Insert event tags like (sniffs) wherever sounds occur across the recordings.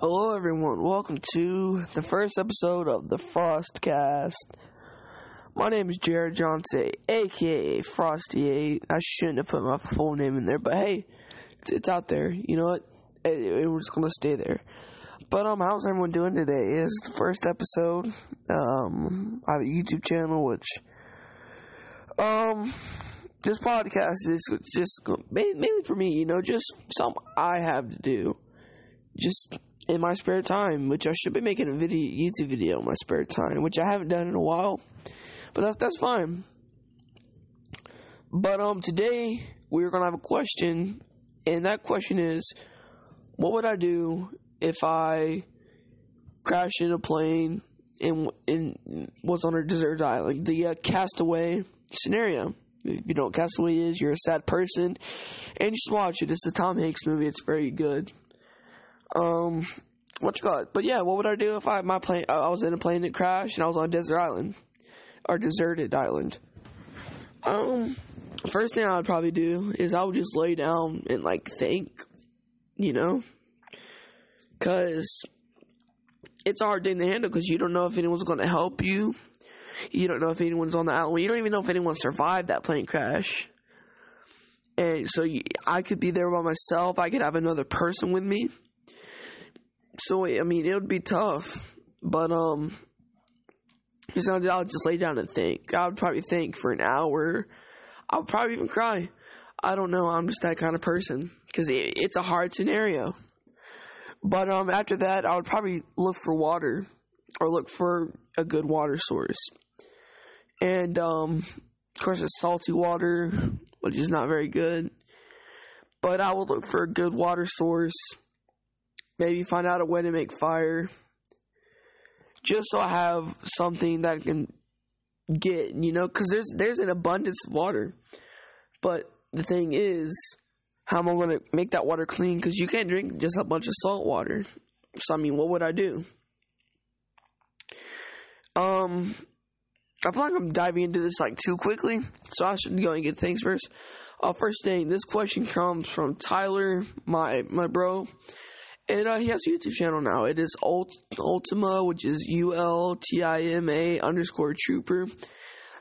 Hello, everyone. Welcome to the first episode of the Frostcast. My name is Jared Johnson, aka Frosty8. I shouldn't have put my full name in there, but hey, it's, it's out there. You know what? It, it, just gonna stay there. But um, how's everyone doing today? It's the first episode. Um, I have a YouTube channel, which um, this podcast is just mainly for me. You know, just something I have to do, just in my spare time. Which I should be making a video, YouTube video in my spare time, which I haven't done in a while. But that's that's fine. But um, today we're gonna have a question, and that question is, what would I do if I crashed in a plane and, and was on a desert island, the uh, castaway scenario. If you know what castaway is, you're a sad person, and just watch it. It's a Tom Hanks movie. It's very good. Um, what you call it? But yeah, what would I do if I my plane? I was in a plane that crashed and I was on a desert island or deserted island? Um, first thing I would probably do is I would just lay down and like think, you know, because it's a hard thing to handle because you don't know if anyone's going to help you. You don't know if anyone's on the island. You don't even know if anyone survived that plane crash. And so you, I could be there by myself. I could have another person with me. So I mean, it would be tough, but um, because I'll, just lay down and think. I would probably think for an hour. I would probably even cry. I don't know. I'm just that kind of person because it, it's a hard scenario. But um, after that, I would probably look for water or look for a good water source. And um, of course, it's salty water, which is not very good. But I would look for a good water source. Maybe find out a way to make fire. Just so I have something that I can get, you know, because there's there's an abundance of water. But the thing is, how am I going to make that water clean? Because you can't drink just a bunch of salt water. So I mean, what would I do? Um, I feel like I'm diving into this like too quickly, so I should go and get things first. Uh, first thing, this question comes from Tyler, my my bro, and uh, he has a YouTube channel now. It is Ult- Ultima, which is U L T I M A underscore Trooper.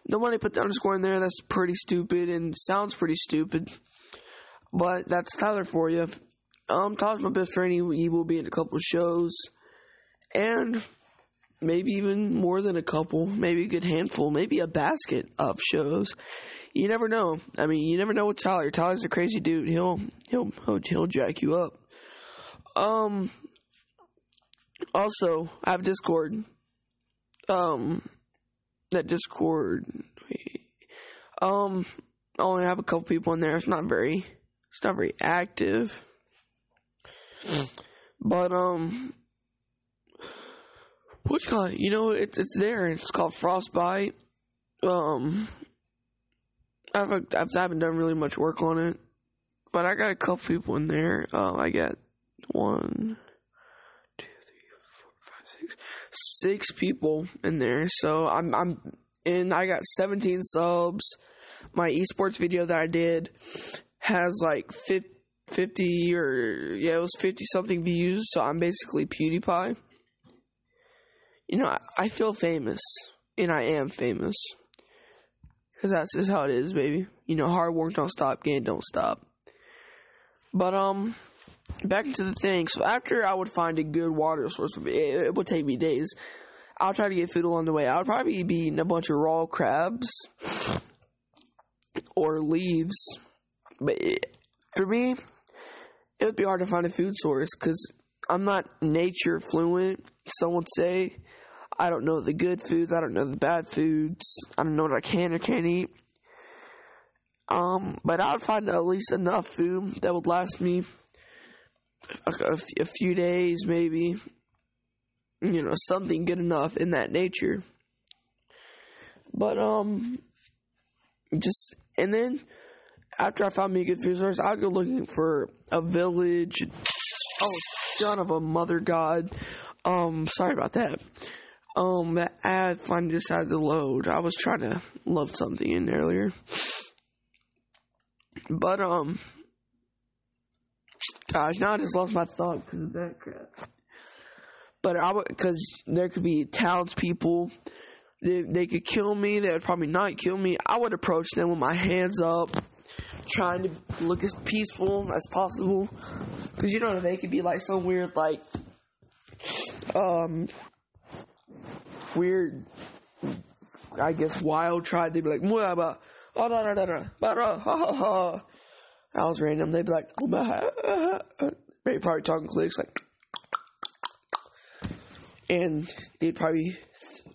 The one I put the underscore in there, that's pretty stupid and sounds pretty stupid. But that's Tyler for you. Um, Tyler's my best friend. He, he will be in a couple shows, and maybe even more than a couple, maybe a good handful, maybe a basket of shows. You never know. I mean, you never know with Tyler. Tyler's a crazy dude. He'll he'll he'll, he'll jack you up. Um. Also, I have Discord. Um, that Discord. Um, I only have a couple people in there. It's not very it's not very active. But um which kind? You know, it's it's there. It's called Frostbite. Um, I've I haven't done really much work on it, but I got a couple people in there. Um, I got one, two, three, four, five, six, six people in there. So I'm I'm and I got 17 subs. My esports video that I did has like 50 or yeah, it was 50 something views. So I'm basically PewDiePie you know, I, I feel famous, and I am famous. Because that's just how it is, baby. You know, hard work don't stop, game don't stop. But, um, back into the thing. So after I would find a good water source, it, it would take me days. I'll try to get food along the way. I would probably be eating a bunch of raw crabs or leaves. But it, for me, it would be hard to find a food source because I'm not nature fluent. Some would say I don't know the good foods. I don't know the bad foods. I don't know what I can or can't eat. Um, but I would find at least enough food that would last me a, few days, maybe. You know, something good enough in that nature. But um, just and then after I found me a good food source, I'd go looking for a village. Oh, son of a mother god. Um, sorry about that. Um, that ad finally decided to load. I was trying to load something in earlier. But, um, gosh, now I just lost my thought because of that crap. But I would, because there could be townspeople, they, they could kill me, they would probably not kill me. I would approach them with my hands up, trying to look as peaceful as possible. Because you know, they could be like some weird, like, um, weird, I guess, wild tribe. They'd be like, oh, da, da, da, da, ha, ha, ha. I was random. They'd be like, they probably talking clicks like, and they'd probably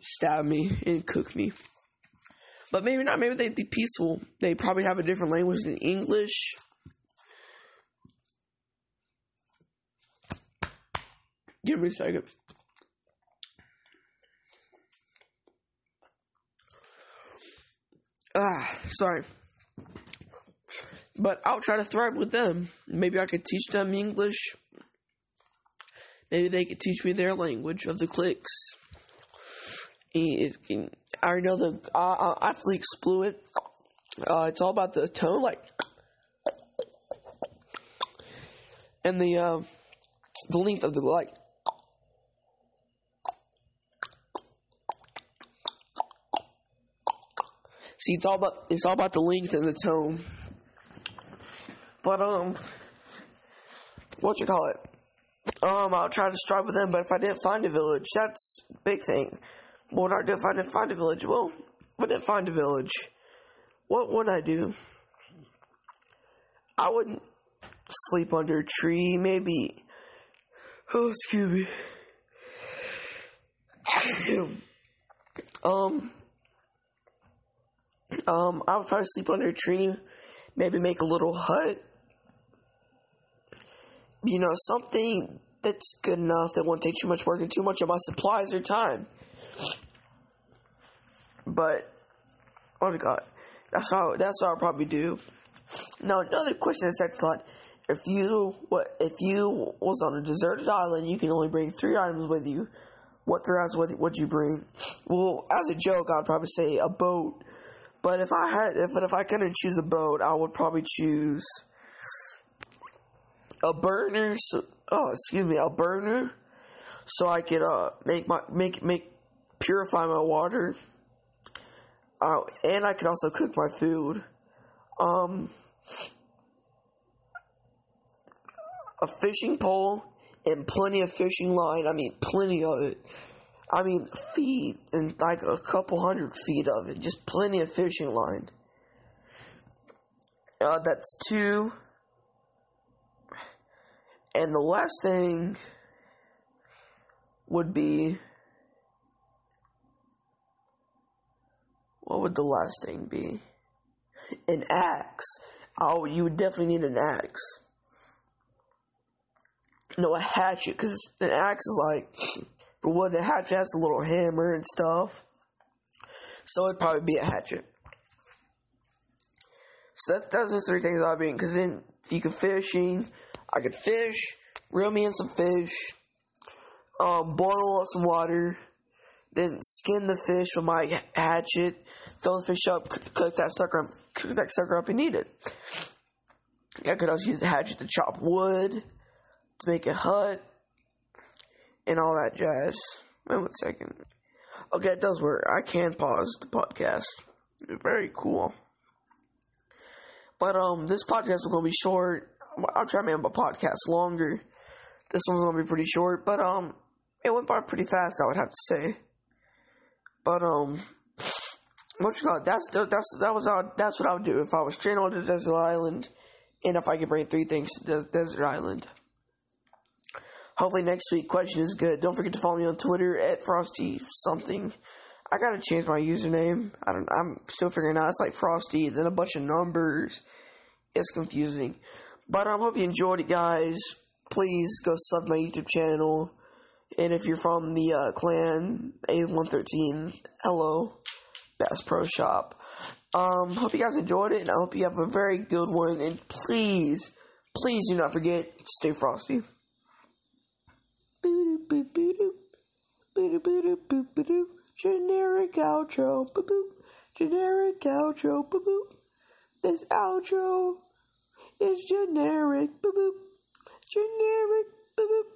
stab me and cook me. But maybe not. Maybe they'd be peaceful. They probably have a different language than English. Give me a second. Ah, sorry. But I'll try to thrive with them. Maybe I could teach them English. Maybe they could teach me their language of the clicks. I know the I, I, Fleek Fluent. Uh, it's all about the tone, like, and the uh, the length of the like. See, it's all about it's all about the length and the tone. But um, what you call it? Um, I'll try to strive with them. But if I didn't find a village, that's big thing. What would I do if I didn't find a village? Well, if I didn't find a village, what would I do? I wouldn't sleep under a tree. Maybe. Oh, excuse me. um. Um, I would probably sleep under a tree. Maybe make a little hut you know, something that's good enough that won't take too much work and too much of my supplies or time. But, oh my god, that's how that's what I'll probably do. Now another question that's I thought: if you what if you was on a deserted island, you can only bring three items with you. What three items would would you bring? Well, as a joke, I'd probably say a boat. But if I had, if if I couldn't choose a boat, I would probably choose a burner. So, oh, excuse me, a burner, so I could uh make my make make purify my water. Uh, and I could also cook my food. Um, a fishing pole and plenty of fishing line. I mean, plenty of it. I mean, feet and like a couple hundred feet of it. Just plenty of fishing line. Uh, that's two. And the last thing would be what would the last thing be? An axe. Oh, you would definitely need an axe. No, a hatchet, because an axe is like, (sniffs) for what a hatchet has a little hammer and stuff. So it'd probably be a hatchet. So that, that's the three things I'd be in, because then you can fishing, I could fish, reel me in some fish, um, boil up some water, then skin the fish with my hatchet, throw the fish up, cook that sucker up, cook that sucker up and eat it. I could also use the hatchet to chop wood, to make a hut, and all that jazz. Wait one second. Okay, it does work. I can pause the podcast. Very cool. But um, this podcast is gonna be short. I'll try to make my podcast longer. This one's gonna be pretty short, but um, it went by pretty fast. I would have to say. But um, what you call it? That's that's that was how, that's what I would do if I was stranded on a desert island, and if I could bring three things to the desert island. Hopefully next week question is good. Don't forget to follow me on Twitter at Frosty something. I gotta change my username. I don't. I'm still figuring out. It's like Frosty, then a bunch of numbers. It's confusing. But I hope you enjoyed it, guys. Please go sub my YouTube channel. And if you're from the uh, clan A113, hello, Bass Pro Shop. Um, hope you guys enjoyed it, and I hope you have a very good one. And please, please do not forget, stay frosty. Generic outro, generic outro, this outro is generic. Boop boop. Generic. Boop boop.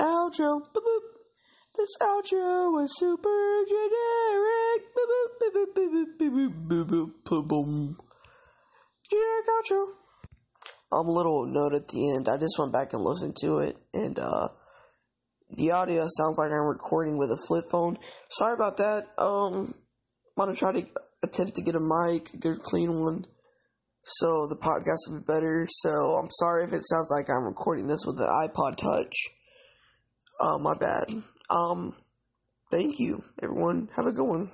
Outro. Boop boop. This outro was super generic. Generic outro. Um, little note at the end. I just went back and listened to it, and uh, the audio sounds like I'm recording with a flip phone. Sorry about that. Um, I'm gonna try to attempt to get a mic, a good clean one, so the podcast will be better. So I'm sorry if it sounds like I'm recording this with an iPod Touch. Uh, my bad. Um, thank you, everyone. Have a good one.